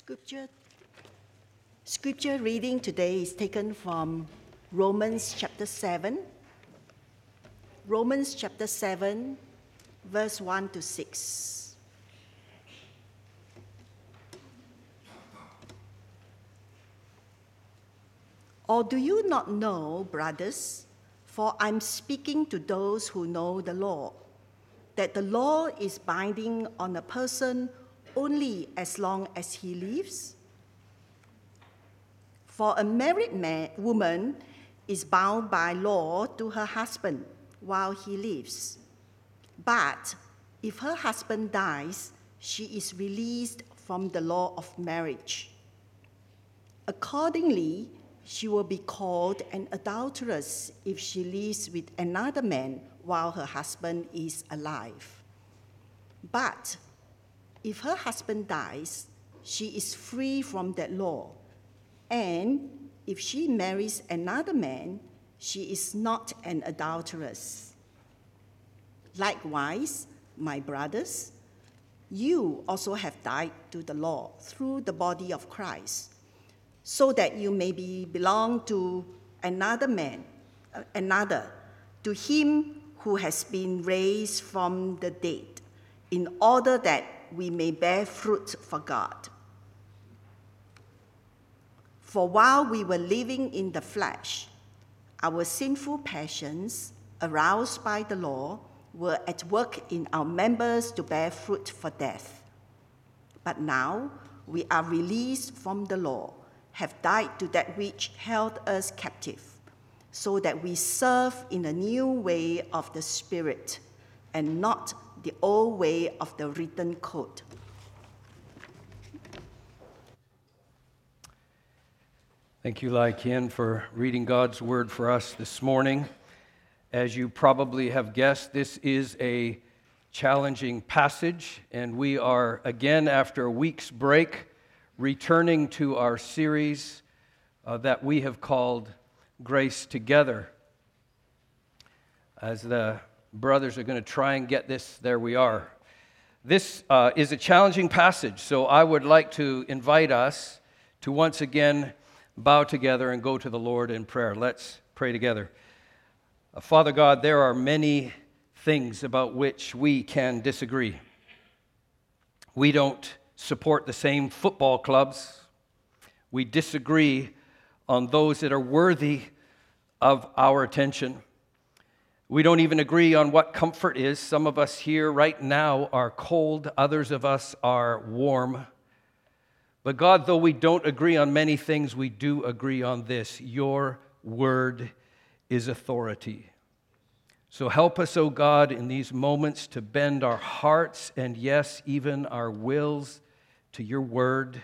Scripture, scripture reading today is taken from Romans chapter 7. Romans chapter 7, verse 1 to 6. Or do you not know, brothers, for I'm speaking to those who know the law, that the law is binding on a person only as long as he lives? For a married man, woman is bound by law to her husband while he lives. But if her husband dies, she is released from the law of marriage. Accordingly, she will be called an adulteress if she lives with another man while her husband is alive. But if her husband dies, she is free from that law. And if she marries another man, she is not an adulteress. Likewise, my brothers, you also have died to the law through the body of Christ, so that you may be belong to another man, uh, another, to him who has been raised from the dead, in order that we may bear fruit for God. For while we were living in the flesh, our sinful passions, aroused by the law, were at work in our members to bear fruit for death. But now we are released from the law, have died to that which held us captive, so that we serve in a new way of the Spirit and not the old way of the written code. Thank you, Lai Kian, for reading God's word for us this morning. As you probably have guessed, this is a challenging passage, and we are again, after a week's break, returning to our series uh, that we have called Grace Together. As the brothers are going to try and get this, there we are. This uh, is a challenging passage, so I would like to invite us to once again bow together and go to the Lord in prayer. Let's pray together. Uh, Father God, there are many things about which we can disagree. We don't support the same football clubs. We disagree on those that are worthy of our attention. We don't even agree on what comfort is. Some of us here right now are cold, others of us are warm. But God, though we don't agree on many things, we do agree on this your word is authority. So help us, O oh God, in these moments to bend our hearts and, yes, even our wills to your word.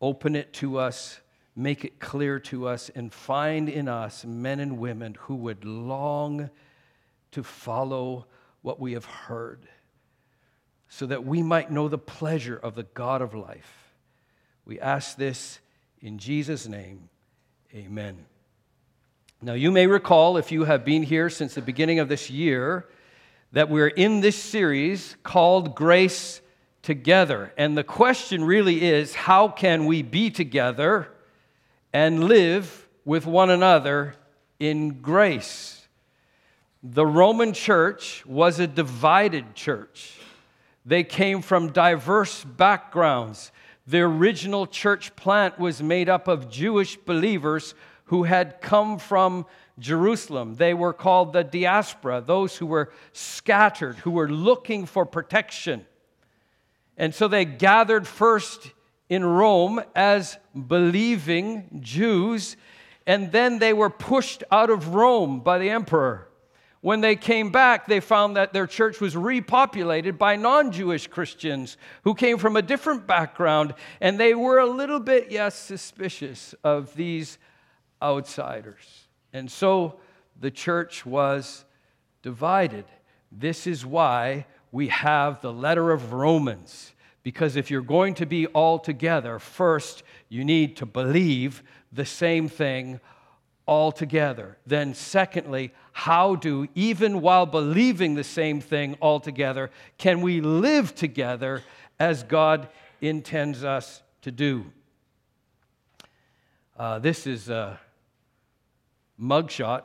Open it to us, make it clear to us, and find in us men and women who would long to follow what we have heard so that we might know the pleasure of the God of life. We ask this in Jesus' name. Amen. Now, you may recall, if you have been here since the beginning of this year, that we're in this series called Grace Together. And the question really is how can we be together and live with one another in grace? The Roman church was a divided church. They came from diverse backgrounds. The original church plant was made up of Jewish believers who had come from Jerusalem. They were called the diaspora, those who were scattered, who were looking for protection. And so they gathered first in Rome as believing Jews, and then they were pushed out of Rome by the emperor. When they came back, they found that their church was repopulated by non Jewish Christians who came from a different background, and they were a little bit, yes, suspicious of these outsiders. And so the church was divided. This is why we have the letter of Romans. Because if you're going to be all together, first you need to believe the same thing all together. Then, secondly, how do, even while believing the same thing all together, can we live together as God intends us to do. Uh, this is a mugshot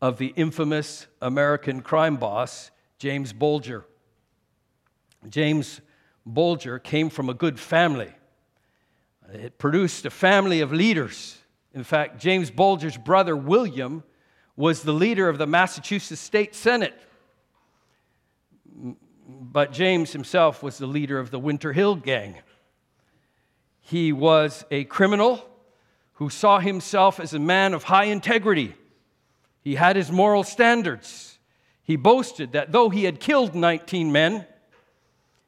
of the infamous American crime boss, James Bulger. James Bulger came from a good family. It produced a family of leaders. In fact, James Bulger's brother, William, was the leader of the Massachusetts State Senate. But James himself was the leader of the Winter Hill Gang. He was a criminal who saw himself as a man of high integrity. He had his moral standards. He boasted that though he had killed 19 men,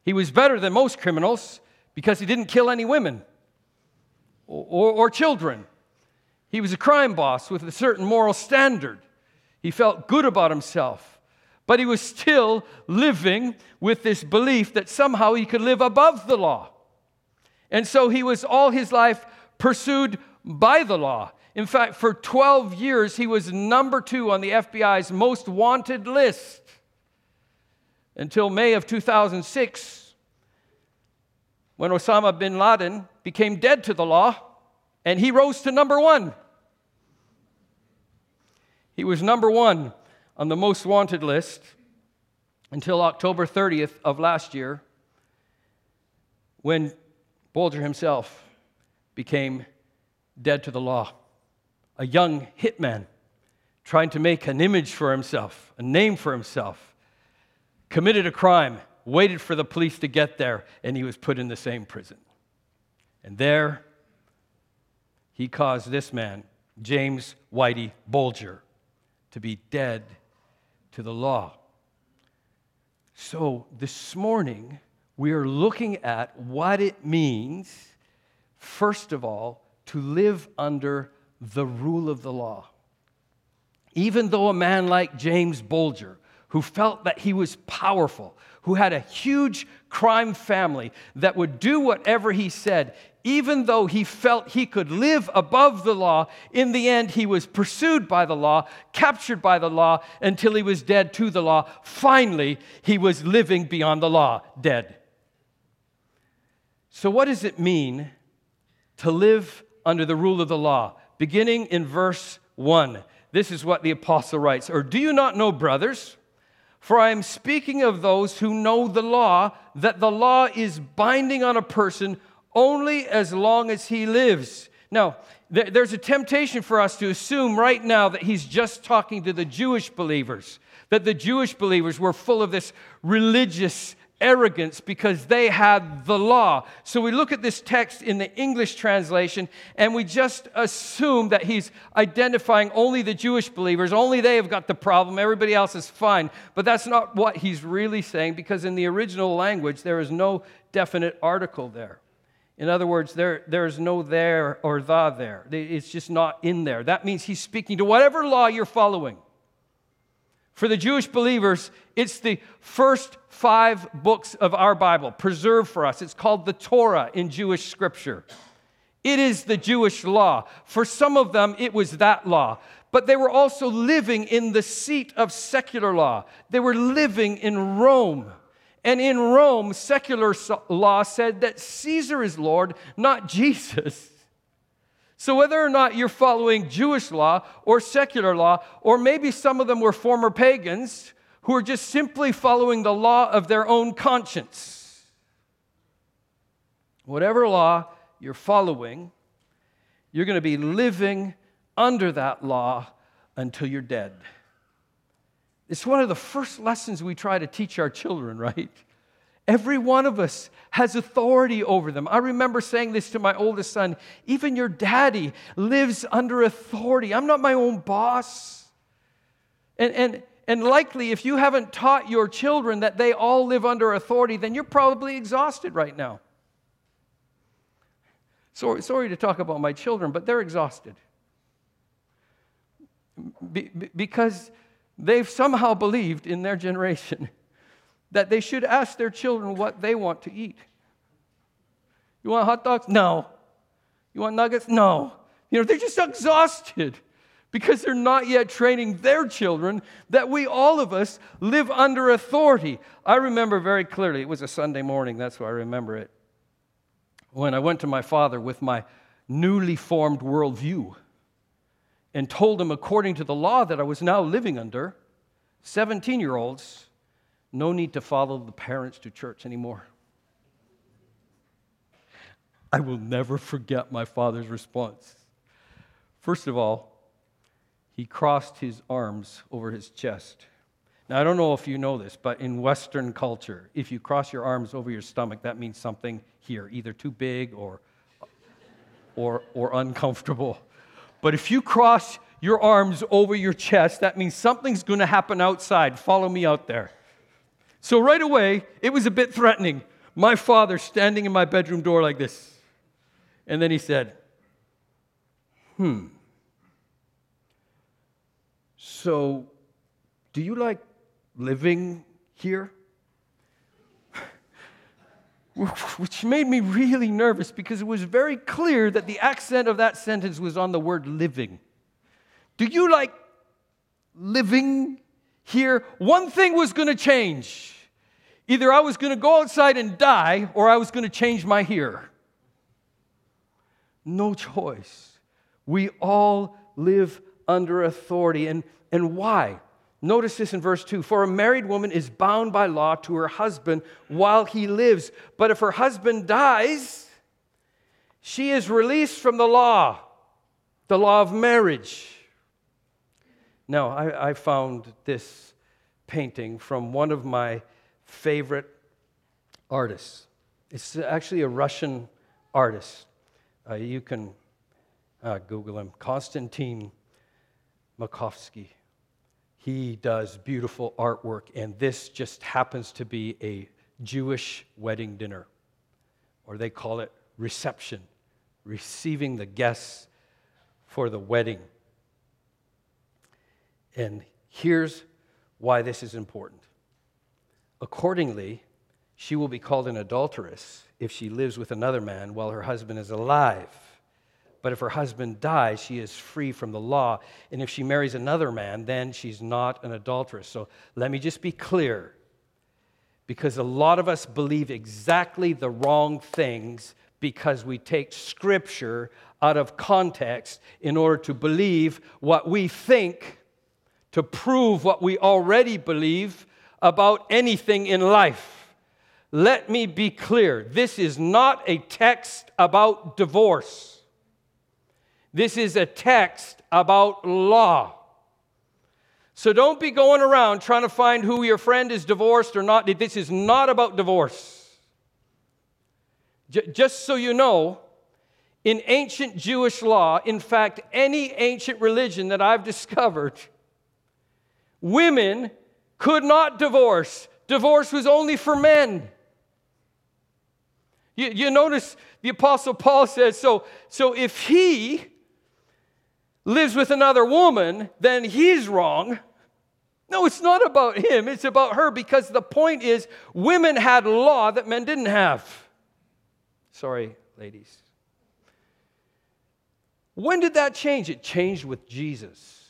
he was better than most criminals because he didn't kill any women or, or, or children. He was a crime boss with a certain moral standard. He felt good about himself, but he was still living with this belief that somehow he could live above the law. And so he was all his life pursued by the law. In fact, for 12 years, he was number two on the FBI's most wanted list until May of 2006, when Osama bin Laden became dead to the law and he rose to number one. He was number one on the most wanted list until October 30th of last year when Bulger himself became dead to the law. A young hitman trying to make an image for himself, a name for himself committed a crime, waited for the police to get there, and he was put in the same prison. And there, he caused this man, James Whitey Bulger, to be dead to the law. So this morning, we are looking at what it means, first of all, to live under the rule of the law. Even though a man like James Bulger, who felt that he was powerful, who had a huge crime family that would do whatever he said, even though he felt he could live above the law, in the end, he was pursued by the law, captured by the law, until he was dead to the law. Finally, he was living beyond the law, dead. So, what does it mean to live under the rule of the law? Beginning in verse 1, this is what the apostle writes Or do you not know, brothers? For I am speaking of those who know the law, that the law is binding on a person only as long as he lives. Now, there's a temptation for us to assume right now that he's just talking to the Jewish believers, that the Jewish believers were full of this religious arrogance because they had the law. So we look at this text in the English translation and we just assume that he's identifying only the Jewish believers, only they have got the problem, everybody else is fine. But that's not what he's really saying because in the original language there is no definite article there. In other words, there, there's no there or the there. It's just not in there. That means he's speaking to whatever law you're following. For the Jewish believers, it's the first five books of our Bible preserved for us. It's called the Torah in Jewish scripture. It is the Jewish law. For some of them, it was that law. But they were also living in the seat of secular law. They were living in Rome. And in Rome, secular law said that Caesar is Lord, not Jesus. So, whether or not you're following Jewish law or secular law, or maybe some of them were former pagans who are just simply following the law of their own conscience, whatever law you're following, you're going to be living under that law until you're dead. It's one of the first lessons we try to teach our children, right? Every one of us has authority over them. I remember saying this to my oldest son even your daddy lives under authority. I'm not my own boss. And, and, and likely, if you haven't taught your children that they all live under authority, then you're probably exhausted right now. Sorry, sorry to talk about my children, but they're exhausted. Be, because they've somehow believed in their generation that they should ask their children what they want to eat. You want hot dogs? No. You want nuggets? No. You know, they're just exhausted because they're not yet training their children that we, all of us, live under authority. I remember very clearly, it was a Sunday morning, that's why I remember it. when I went to my father with my newly formed worldview and told him, according to the law that I was now living under, 17 year olds, no need to follow the parents to church anymore. I will never forget my father's response. First of all, he crossed his arms over his chest. Now, I don't know if you know this, but in Western culture, if you cross your arms over your stomach, that means something here, either too big or, or, or uncomfortable. But if you cross your arms over your chest, that means something's going to happen outside. Follow me out there. So, right away, it was a bit threatening. My father standing in my bedroom door like this. And then he said, Hmm. So, do you like living here? Which made me really nervous because it was very clear that the accent of that sentence was on the word living. Do you like living here? One thing was going to change. Either I was going to go outside and die or I was going to change my here. No choice. We all live under authority. And, and why? Notice this in verse 2 For a married woman is bound by law to her husband while he lives. But if her husband dies, she is released from the law, the law of marriage. Now, I, I found this painting from one of my favorite artists. It's actually a Russian artist. Uh, you can uh, Google him Konstantin Makovsky. He does beautiful artwork, and this just happens to be a Jewish wedding dinner, or they call it reception, receiving the guests for the wedding. And here's why this is important. Accordingly, she will be called an adulteress if she lives with another man while her husband is alive. But if her husband dies, she is free from the law. And if she marries another man, then she's not an adulteress. So let me just be clear because a lot of us believe exactly the wrong things because we take scripture out of context in order to believe what we think, to prove what we already believe about anything in life. Let me be clear this is not a text about divorce. This is a text about law. So don't be going around trying to find who your friend is divorced or not. This is not about divorce. J- just so you know, in ancient Jewish law, in fact, any ancient religion that I've discovered, women could not divorce. Divorce was only for men. You, you notice the Apostle Paul says so, so if he lives with another woman, then he's wrong. No, it's not about him, it's about her because the point is women had law that men didn't have. Sorry, ladies. When did that change? It changed with Jesus.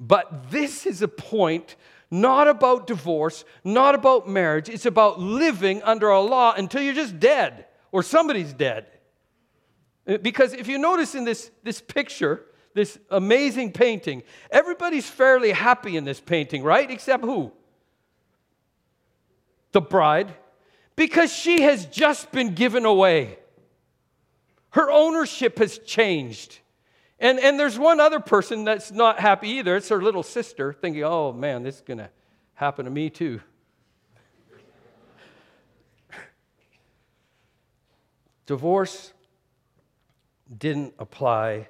But this is a point not about divorce, not about marriage. It's about living under a law until you're just dead or somebody's dead. Uh, because if you notice in this, this picture, this amazing painting, everybody's fairly happy in this painting, right? Except who? The bride. Because she has just been given away. Her ownership has changed. And, and there's one other person that's not happy either. It's her little sister, thinking, oh man, this is going to happen to me too. Divorce didn't apply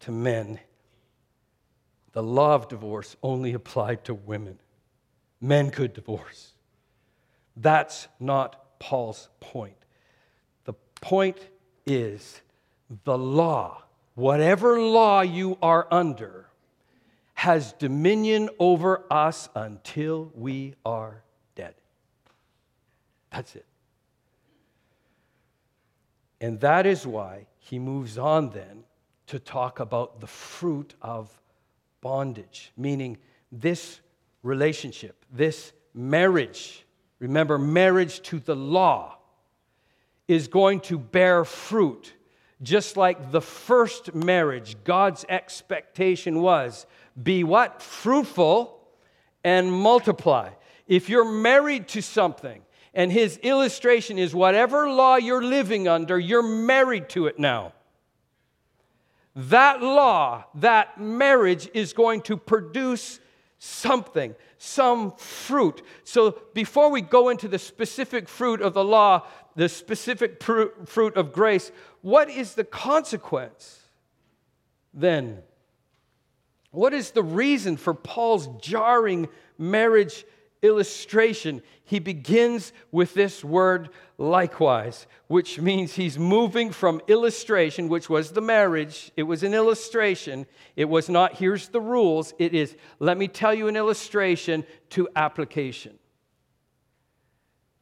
to men. The law of divorce only applied to women. Men could divorce. That's not Paul's point. The point is the law, whatever law you are under, has dominion over us until we are dead. That's it. And that is why he moves on then to talk about the fruit of bondage, meaning this relationship, this marriage. Remember, marriage to the law is going to bear fruit. Just like the first marriage, God's expectation was be what? Fruitful and multiply. If you're married to something, and his illustration is whatever law you're living under, you're married to it now. That law, that marriage is going to produce something, some fruit. So before we go into the specific fruit of the law, the specific fruit of grace, what is the consequence then? What is the reason for Paul's jarring marriage illustration? He begins with this word likewise, which means he's moving from illustration, which was the marriage. It was an illustration. It was not, here's the rules. It is, let me tell you an illustration to application.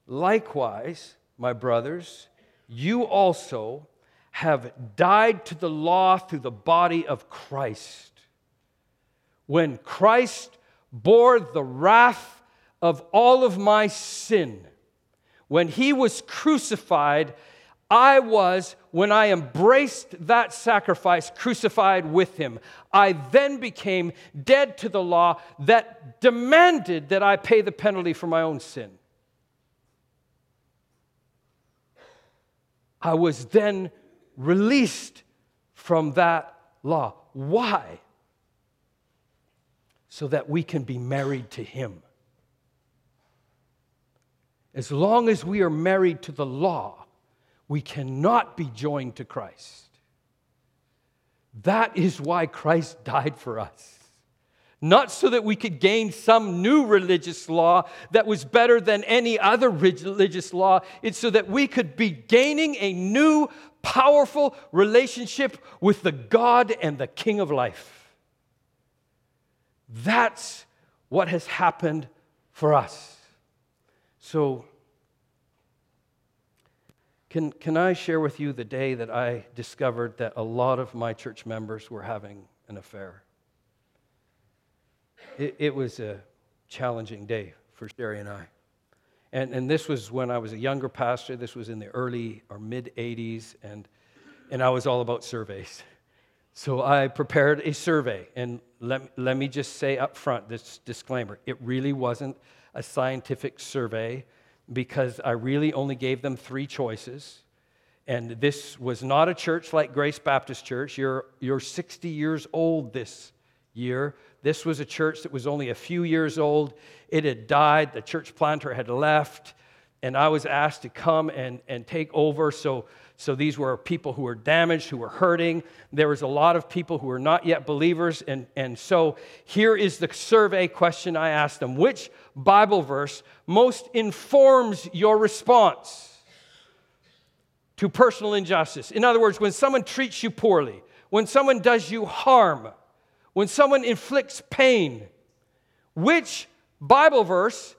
Likewise, my brothers, you also have died to the law through the body of Christ. When Christ bore the wrath of all of my sin, when he was crucified, I was, when I embraced that sacrifice, crucified with him. I then became dead to the law that demanded that I pay the penalty for my own sin. I was then released from that law. Why? So that we can be married to him. As long as we are married to the law, we cannot be joined to Christ. That is why Christ died for us. Not so that we could gain some new religious law that was better than any other religious law. It's so that we could be gaining a new, powerful relationship with the God and the King of life. That's what has happened for us. So, can, can I share with you the day that I discovered that a lot of my church members were having an affair? It, it was a challenging day for Sherry and I. And, and this was when I was a younger pastor. This was in the early or mid 80s, and, and I was all about surveys. So I prepared a survey, and let, let me just say up front this disclaimer it really wasn't a scientific survey because I really only gave them three choices. And this was not a church like Grace Baptist Church. You're, you're 60 years old this year. This was a church that was only a few years old. It had died, the church planter had left, and I was asked to come and, and take over. So so these were people who were damaged, who were hurting. There was a lot of people who were not yet believers. And, and so here is the survey question I asked them Which Bible verse most informs your response to personal injustice? In other words, when someone treats you poorly, when someone does you harm, when someone inflicts pain, which Bible verse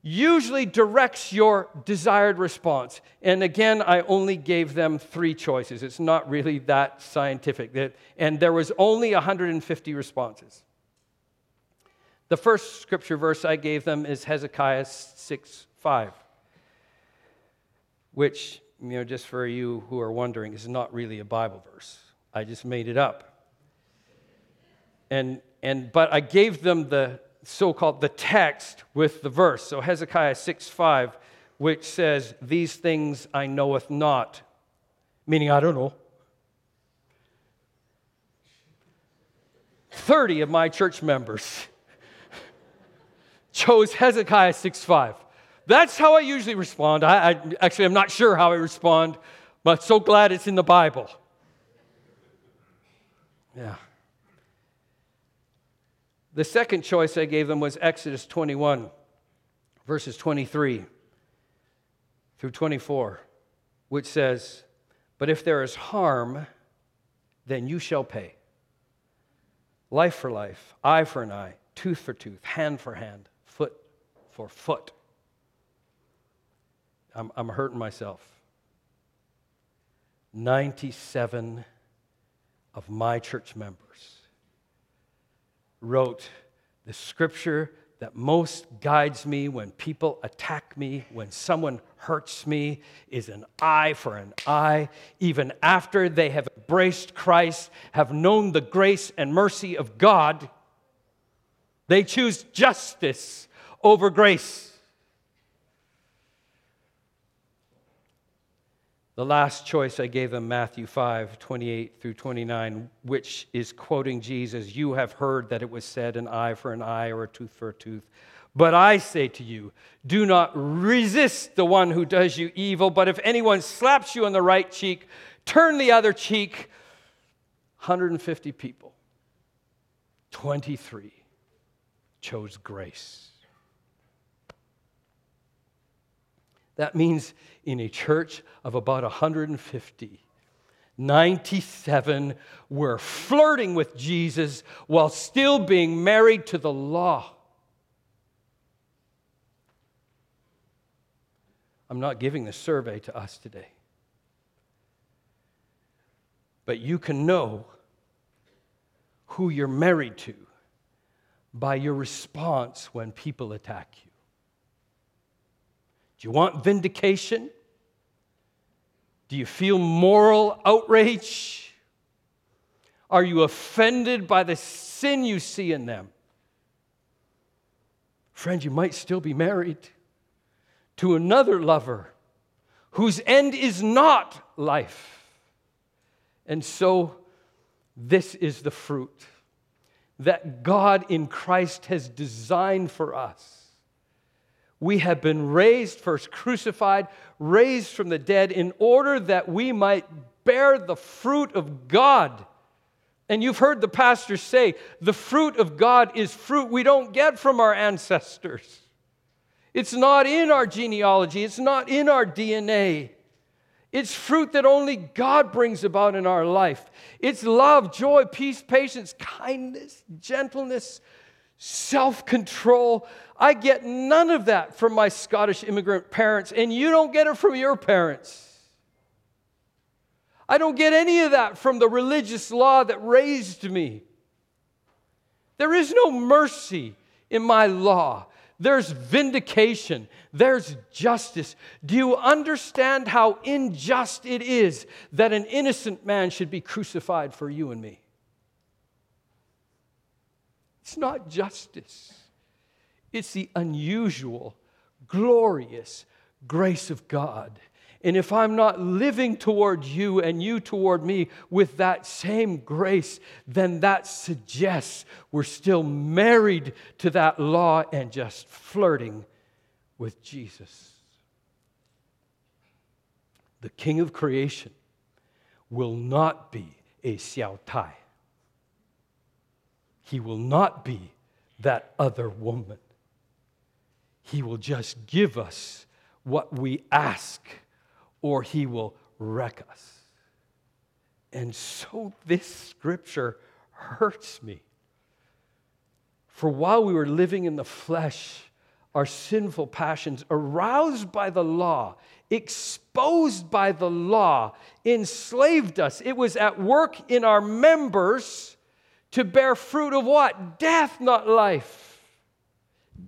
usually directs your desired response. And again, I only gave them three choices. It's not really that scientific. And there was only 150 responses. The first scripture verse I gave them is Hezekiah 6 5, which, you know, just for you who are wondering, is not really a Bible verse. I just made it up. And, and, but I gave them the so called the text with the verse. So Hezekiah 6 5, which says, These things I knoweth not, meaning I don't know. 30 of my church members chose Hezekiah 6 5. That's how I usually respond. I, I actually I'm not sure how I respond, but so glad it's in the Bible. Yeah. The second choice I gave them was Exodus 21, verses 23 through 24, which says, But if there is harm, then you shall pay. Life for life, eye for an eye, tooth for tooth, hand for hand, foot for foot. I'm, I'm hurting myself. 97 of my church members wrote the scripture that most guides me when people attack me, when someone hurts me, is an eye for an eye. Even after they have embraced Christ, have known the grace and mercy of God, they choose justice over grace. The last choice I gave them, Matthew 5, 28 through 29, which is quoting Jesus You have heard that it was said, an eye for an eye or a tooth for a tooth. But I say to you, do not resist the one who does you evil, but if anyone slaps you on the right cheek, turn the other cheek. 150 people, 23 chose grace. That means in a church of about 150, 97 were flirting with Jesus while still being married to the law. I'm not giving the survey to us today. But you can know who you're married to by your response when people attack you. Do you want vindication? Do you feel moral outrage? Are you offended by the sin you see in them? Friend, you might still be married to another lover whose end is not life. And so, this is the fruit that God in Christ has designed for us we have been raised, first crucified, raised from the dead, in order that we might bear the fruit of God. And you've heard the pastor say the fruit of God is fruit we don't get from our ancestors. It's not in our genealogy, it's not in our DNA. It's fruit that only God brings about in our life. It's love, joy, peace, patience, kindness, gentleness, self control. I get none of that from my Scottish immigrant parents, and you don't get it from your parents. I don't get any of that from the religious law that raised me. There is no mercy in my law. There's vindication. There's justice. Do you understand how unjust it is that an innocent man should be crucified for you and me? It's not justice, it's the unusual, glorious grace of God. And if I'm not living toward you and you toward me with that same grace, then that suggests we're still married to that law and just flirting with Jesus. The King of creation will not be a Xiao Tai. He will not be that other woman. He will just give us what we ask, or He will wreck us. And so this scripture hurts me. For while we were living in the flesh, our sinful passions, aroused by the law, exposed by the law, enslaved us. It was at work in our members to bear fruit of what? Death, not life.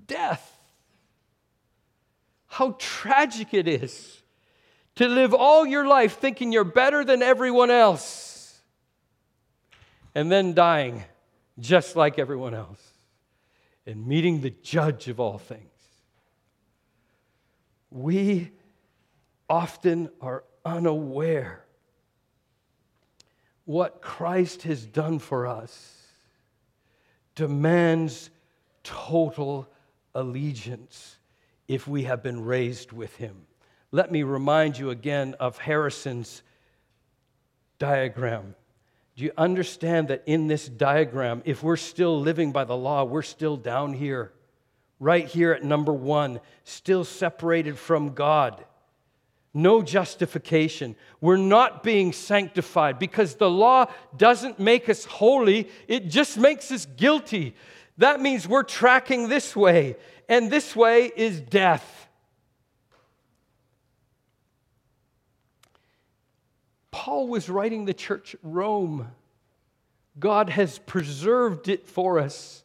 Death. How tragic it is to live all your life thinking you're better than everyone else and then dying just like everyone else and meeting the judge of all things. We often are unaware what Christ has done for us demands total allegiance if we have been raised with him. Let me remind you again of Harrison's diagram. Do you understand that in this diagram, if we're still living by the law, we're still down here, right here at number one, still separated from God? no justification. We're not being sanctified because the law doesn't make us holy, it just makes us guilty. That means we're tracking this way, and this way is death. Paul was writing the church at Rome. God has preserved it for us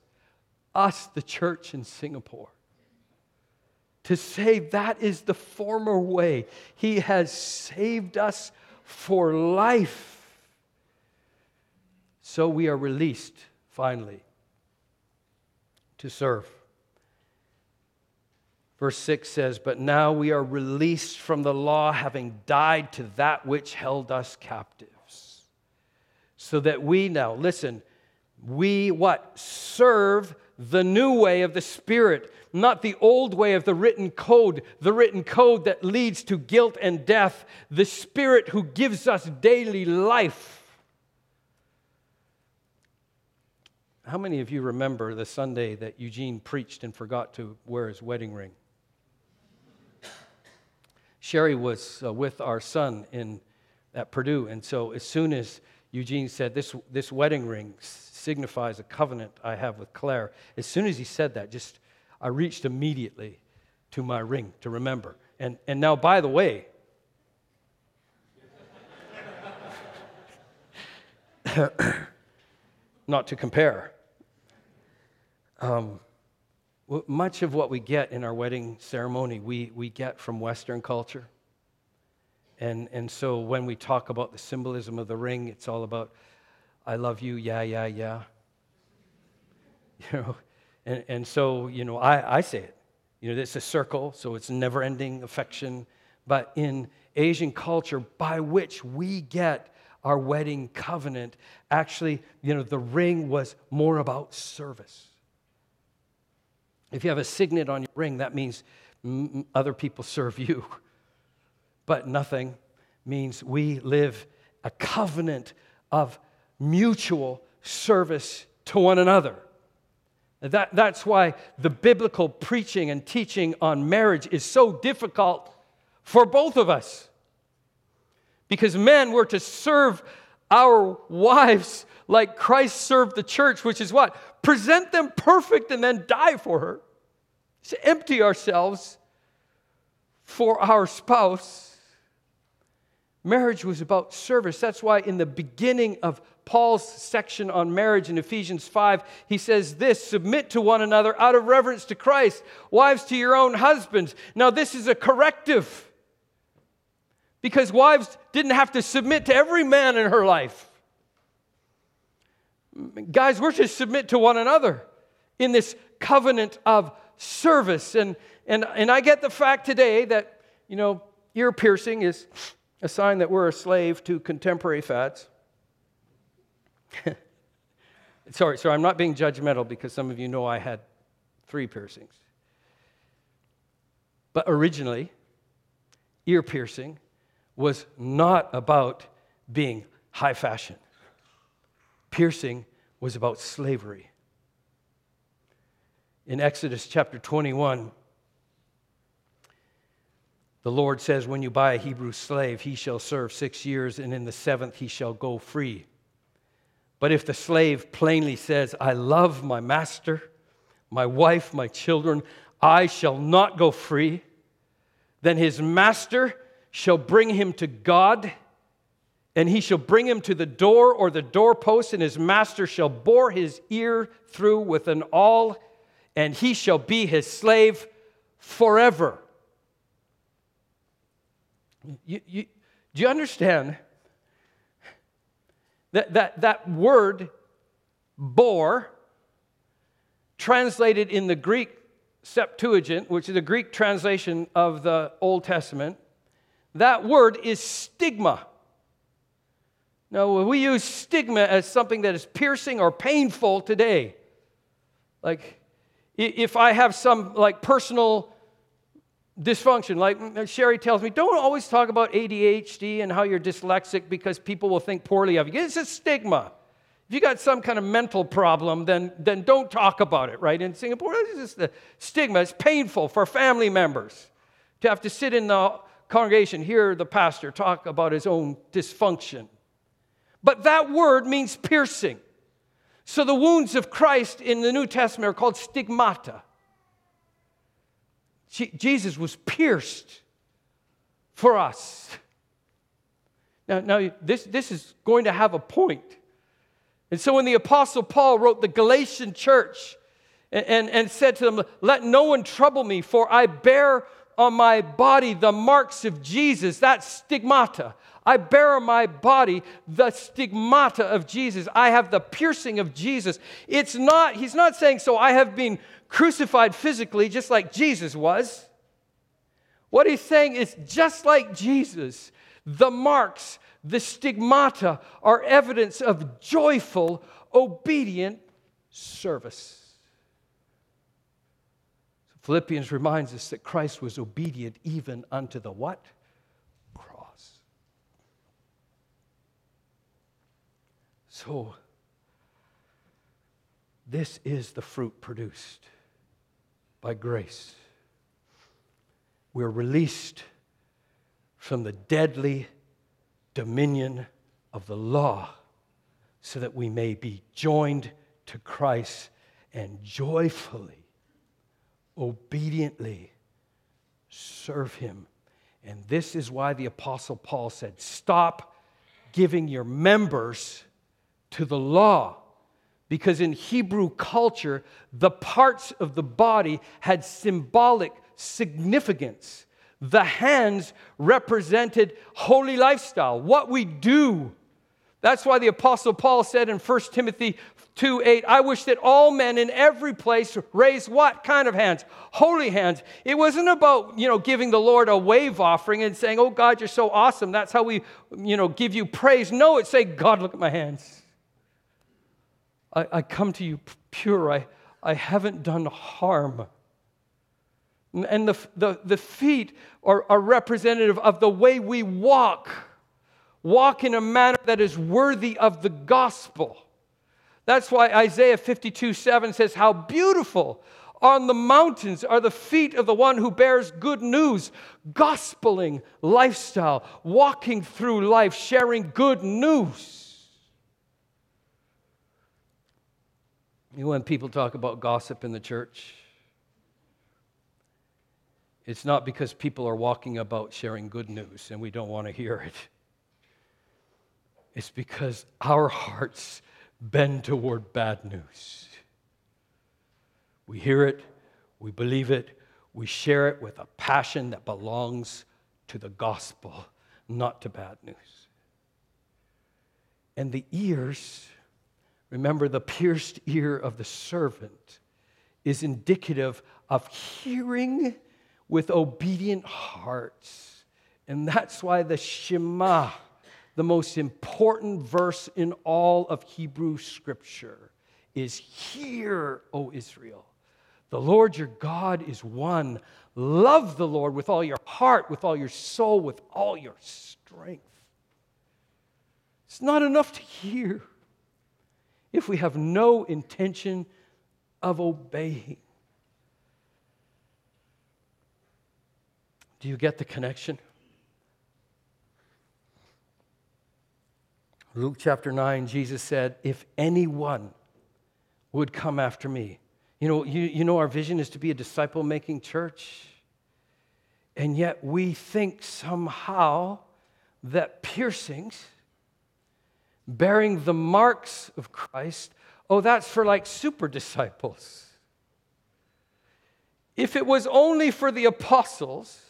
us, the church in Singapore. To say that is the former way. He has saved us for life. So we are released, finally, to serve. Verse 6 says, But now we are released from the law, having died to that which held us captives. So that we now, listen, we what? Serve the new way of the Spirit, not the old way of the written code, the written code that leads to guilt and death, the Spirit who gives us daily life. How many of you remember the Sunday that Eugene preached and forgot to wear his wedding ring? Sherry was uh, with our son in, at Purdue, and so as soon as Eugene said, This, this wedding ring signifies a covenant I have with Claire, as soon as he said that, just I reached immediately to my ring to remember. And, and now, by the way, not to compare, um, much of what we get in our wedding ceremony, we, we get from Western culture. And, and so when we talk about the symbolism of the ring, it's all about, I love you, yeah, yeah, yeah. You know, and, and so, you know, I, I say it. You know, it's a circle, so it's never ending affection. But in Asian culture, by which we get our wedding covenant, actually, you know, the ring was more about service. If you have a signet on your ring, that means other people serve you. But nothing means we live a covenant of mutual service to one another. That, that's why the biblical preaching and teaching on marriage is so difficult for both of us. Because men were to serve our wives like Christ served the church, which is what? Present them perfect and then die for her. To empty ourselves for our spouse. Marriage was about service. That's why in the beginning of Paul's section on marriage in Ephesians 5, he says this submit to one another out of reverence to Christ. Wives to your own husbands. Now, this is a corrective because wives didn't have to submit to every man in her life. Guys, we're to submit to one another in this covenant of service. And, and, and I get the fact today that, you know, ear piercing is a sign that we're a slave to contemporary fads. sorry, sorry, I'm not being judgmental because some of you know I had three piercings. But originally, ear piercing was not about being high fashion. Piercing was about slavery in Exodus chapter 21, the Lord says, When you buy a Hebrew slave, he shall serve six years, and in the seventh he shall go free. But if the slave plainly says, I love my master, my wife, my children, I shall not go free, then his master shall bring him to God, and he shall bring him to the door or the doorpost, and his master shall bore his ear through with an awl and he shall be his slave forever. You, you, do you understand that, that that word bore, translated in the Greek Septuagint, which is the Greek translation of the Old Testament, that word is stigma. Now, we use stigma as something that is piercing or painful today. Like, if I have some like personal dysfunction, like Sherry tells me, don't always talk about ADHD and how you're dyslexic because people will think poorly of you. It's a stigma. If you got some kind of mental problem, then, then don't talk about it, right? In Singapore, it's just the stigma. It's painful for family members to have to sit in the congregation, hear the pastor talk about his own dysfunction. But that word means piercing. So the wounds of Christ in the New Testament are called stigmata. Jesus was pierced for us. Now, now this, this is going to have a point. And so when the Apostle Paul wrote the Galatian church and, and, and said to them, Let no one trouble me, for I bear on my body the marks of Jesus, that stigmata. I bear on my body the stigmata of Jesus. I have the piercing of Jesus. It's not, he's not saying, so I have been crucified physically just like Jesus was. What he's saying is just like Jesus, the marks, the stigmata are evidence of joyful, obedient service. Philippians reminds us that Christ was obedient even unto the what? Cross. So, this is the fruit produced by grace. We're released from the deadly dominion of the law so that we may be joined to Christ and joyfully obediently serve him. And this is why the Apostle Paul said, Stop giving your members to the law. Because in Hebrew culture, the parts of the body had symbolic significance. The hands represented holy lifestyle, what we do. That's why the Apostle Paul said in 1 Timothy 2 8, I wish that all men in every place raise what kind of hands? Holy hands. It wasn't about, you know, giving the Lord a wave offering and saying, Oh God, you're so awesome. That's how we, you know, give you praise. No, it's saying, God, look at my hands. I, I come to you pure. I, I haven't done harm. And the, the, the feet are, are representative of the way we walk. Walk in a manner that is worthy of the gospel. That's why Isaiah 52 7 says, How beautiful on the mountains are the feet of the one who bears good news, gospeling lifestyle, walking through life, sharing good news. You know, when people talk about gossip in the church, it's not because people are walking about sharing good news and we don't want to hear it. It's because our hearts bend toward bad news. We hear it, we believe it, we share it with a passion that belongs to the gospel, not to bad news. And the ears, remember the pierced ear of the servant, is indicative of hearing with obedient hearts. And that's why the Shema the most important verse in all of Hebrew scripture is Hear, O Israel. The Lord your God is one. Love the Lord with all your heart, with all your soul, with all your strength. It's not enough to hear if we have no intention of obeying. Do you get the connection? Luke chapter 9, Jesus said, If anyone would come after me. You know, you, you know, our vision is to be a disciple making church. And yet we think somehow that piercings, bearing the marks of Christ, oh, that's for like super disciples. If it was only for the apostles,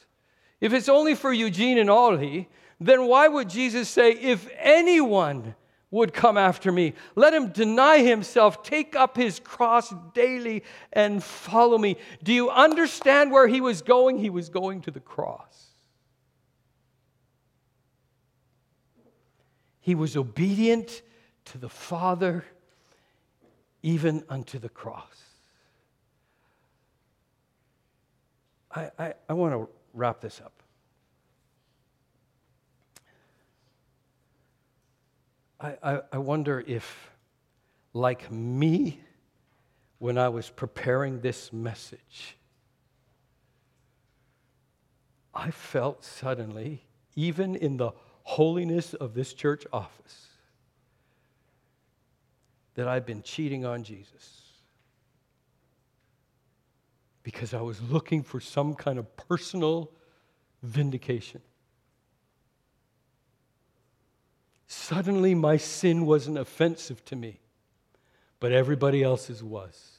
if it's only for Eugene and Ollie, then why would Jesus say, If anyone would come after me, let him deny himself, take up his cross daily, and follow me? Do you understand where he was going? He was going to the cross. He was obedient to the Father, even unto the cross. I, I, I want to wrap this up. I, I, wonder if, like me, when I was preparing this message, I felt suddenly, even in the holiness of this church office, that I've been cheating on Jesus. Because I was looking for some kind of personal vindication. Suddenly, my sin wasn't offensive to me, but everybody else's was.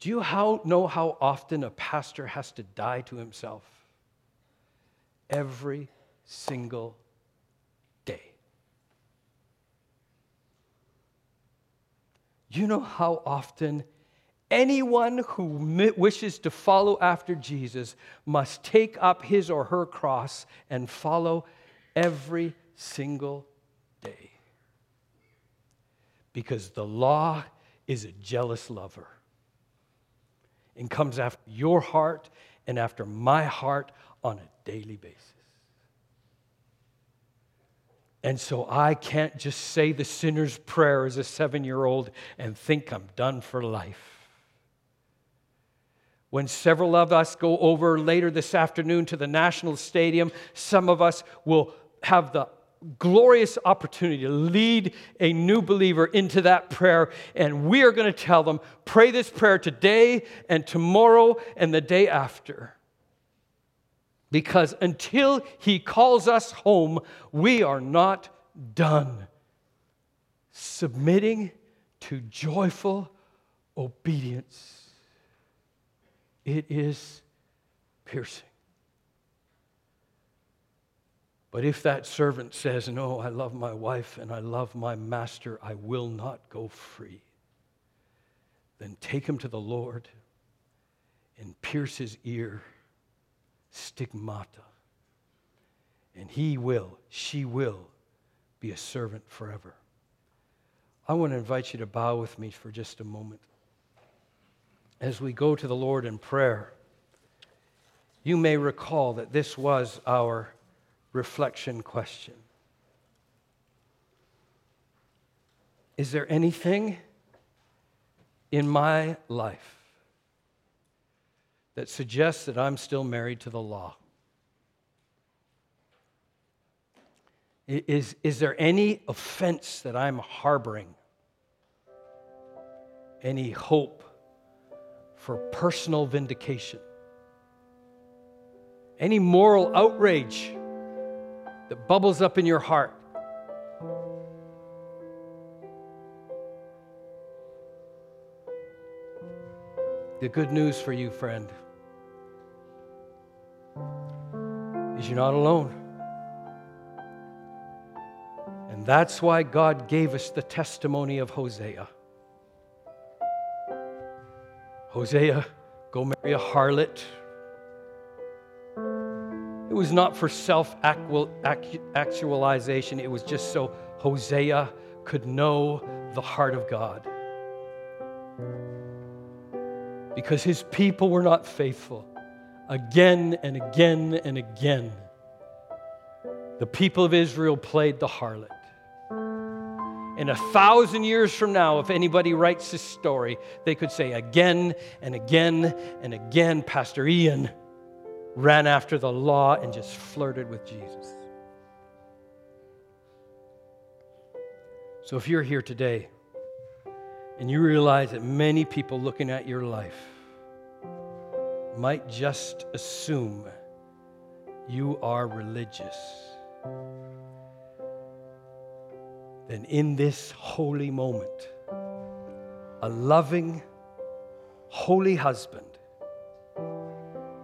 Do you how, know how often a pastor has to die to himself? Every single day. You know how often anyone who wishes to follow after Jesus must take up his or her cross and follow every single day. Because the law is a jealous lover and comes after your heart and after my heart on a daily basis. And so I can't just say the sinner's prayer as a seven year old and think I'm done for life. When several of us go over later this afternoon to the National Stadium, some of us will have the glorious opportunity to lead a new believer into that prayer. And we are going to tell them, pray this prayer today and tomorrow and the day after. Because until he calls us home, we are not done submitting to joyful obedience. It is piercing. But if that servant says, No, I love my wife and I love my master, I will not go free, then take him to the Lord and pierce his ear, stigmata. And he will, she will be a servant forever. I want to invite you to bow with me for just a moment. As we go to the Lord in prayer, you may recall that this was our reflection question Is there anything in my life that suggests that I'm still married to the law? Is, is there any offense that I'm harboring? Any hope for personal vindication? Any moral outrage that bubbles up in your heart. The good news for you, friend, is you're not alone. And that's why God gave us the testimony of Hosea. Hosea, go marry a harlot it was not for self actualization, it was just so Hosea could know the heart of God. Because his people were not faithful. Again and again and again, the people of Israel played the harlot. And a thousand years from now, if anybody writes this story, they could say again and again and again, Pastor Ian ran after the law and just flirted with Jesus. So if you're here today and you realize that many people looking at your life might just assume you are religious, then in this holy moment, a loving, holy husband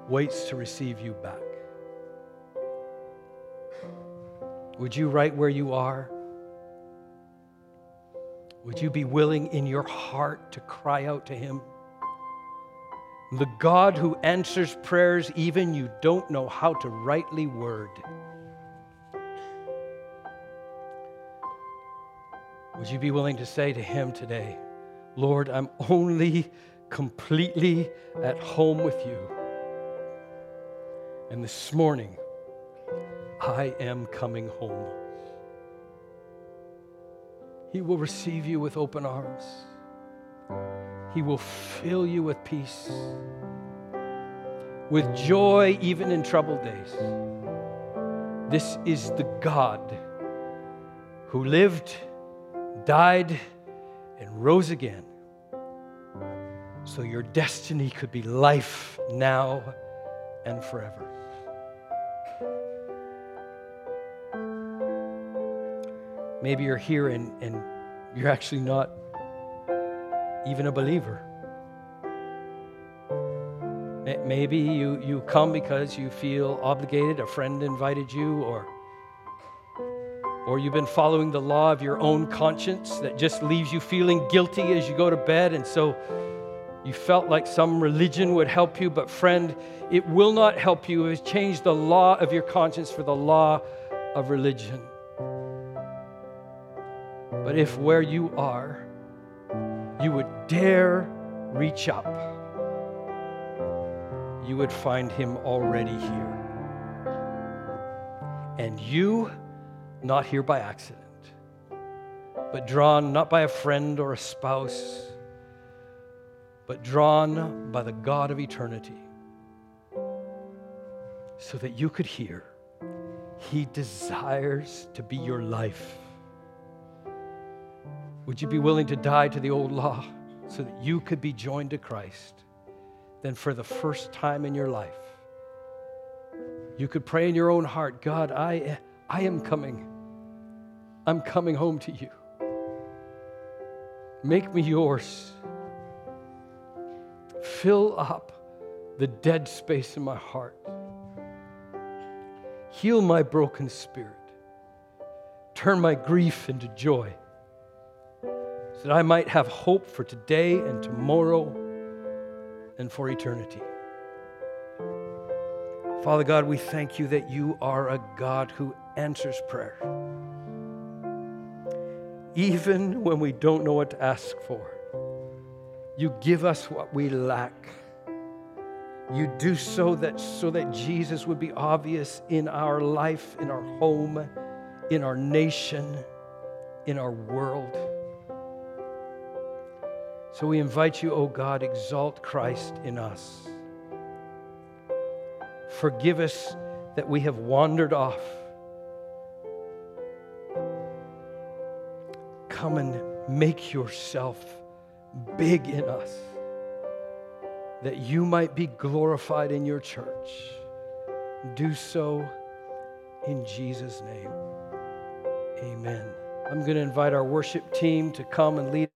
waits to receive you back. Would you, right where you are, would you be willing in your heart to cry out to Him? The God who answers prayers even you don't know how to rightly word. Would you be willing to say to Him today, Lord, I'm only completely at home with you. And this morning, I am coming home. He will receive you with open arms. He will fill you with peace, with joy, even in troubled days. This is the God who lived, died, and rose again. So your destiny could be life now and forever. Maybe you're here and, and you're actually not even a believer. Maybe you, you come because you feel obligated, a friend invited you, or, or you've been following the law of your own conscience that just leaves you feeling guilty as you go to bed, and so you felt like some religion would help you, but friend, it will not help you. It has changed the law of your conscience for the law of religion. But if where you are, you would dare reach up, you would find Him already here. And you, not here by accident, but drawn not by a friend or a spouse, but drawn by the God of eternity, so that you could hear, He desires to be your life. Would you be willing to die to the old law so that you could be joined to Christ? Then, for the first time in your life, you could pray in your own heart God, I, I am coming. I'm coming home to you. Make me yours. Fill up the dead space in my heart. Heal my broken spirit. Turn my grief into joy so that I might have hope for today and tomorrow and for eternity. Father God, we thank you that you are a God who answers prayer. Even when we don't know what to ask for, you give us what we lack. You do so that so that Jesus would be obvious in our life, in our home, in our nation, in our world. So we invite you, O oh God, exalt Christ in us. Forgive us that we have wandered off. Come and make yourself big in us, that you might be glorified in your church. Do so in Jesus' name. Amen. I'm going to invite our worship team to come and lead.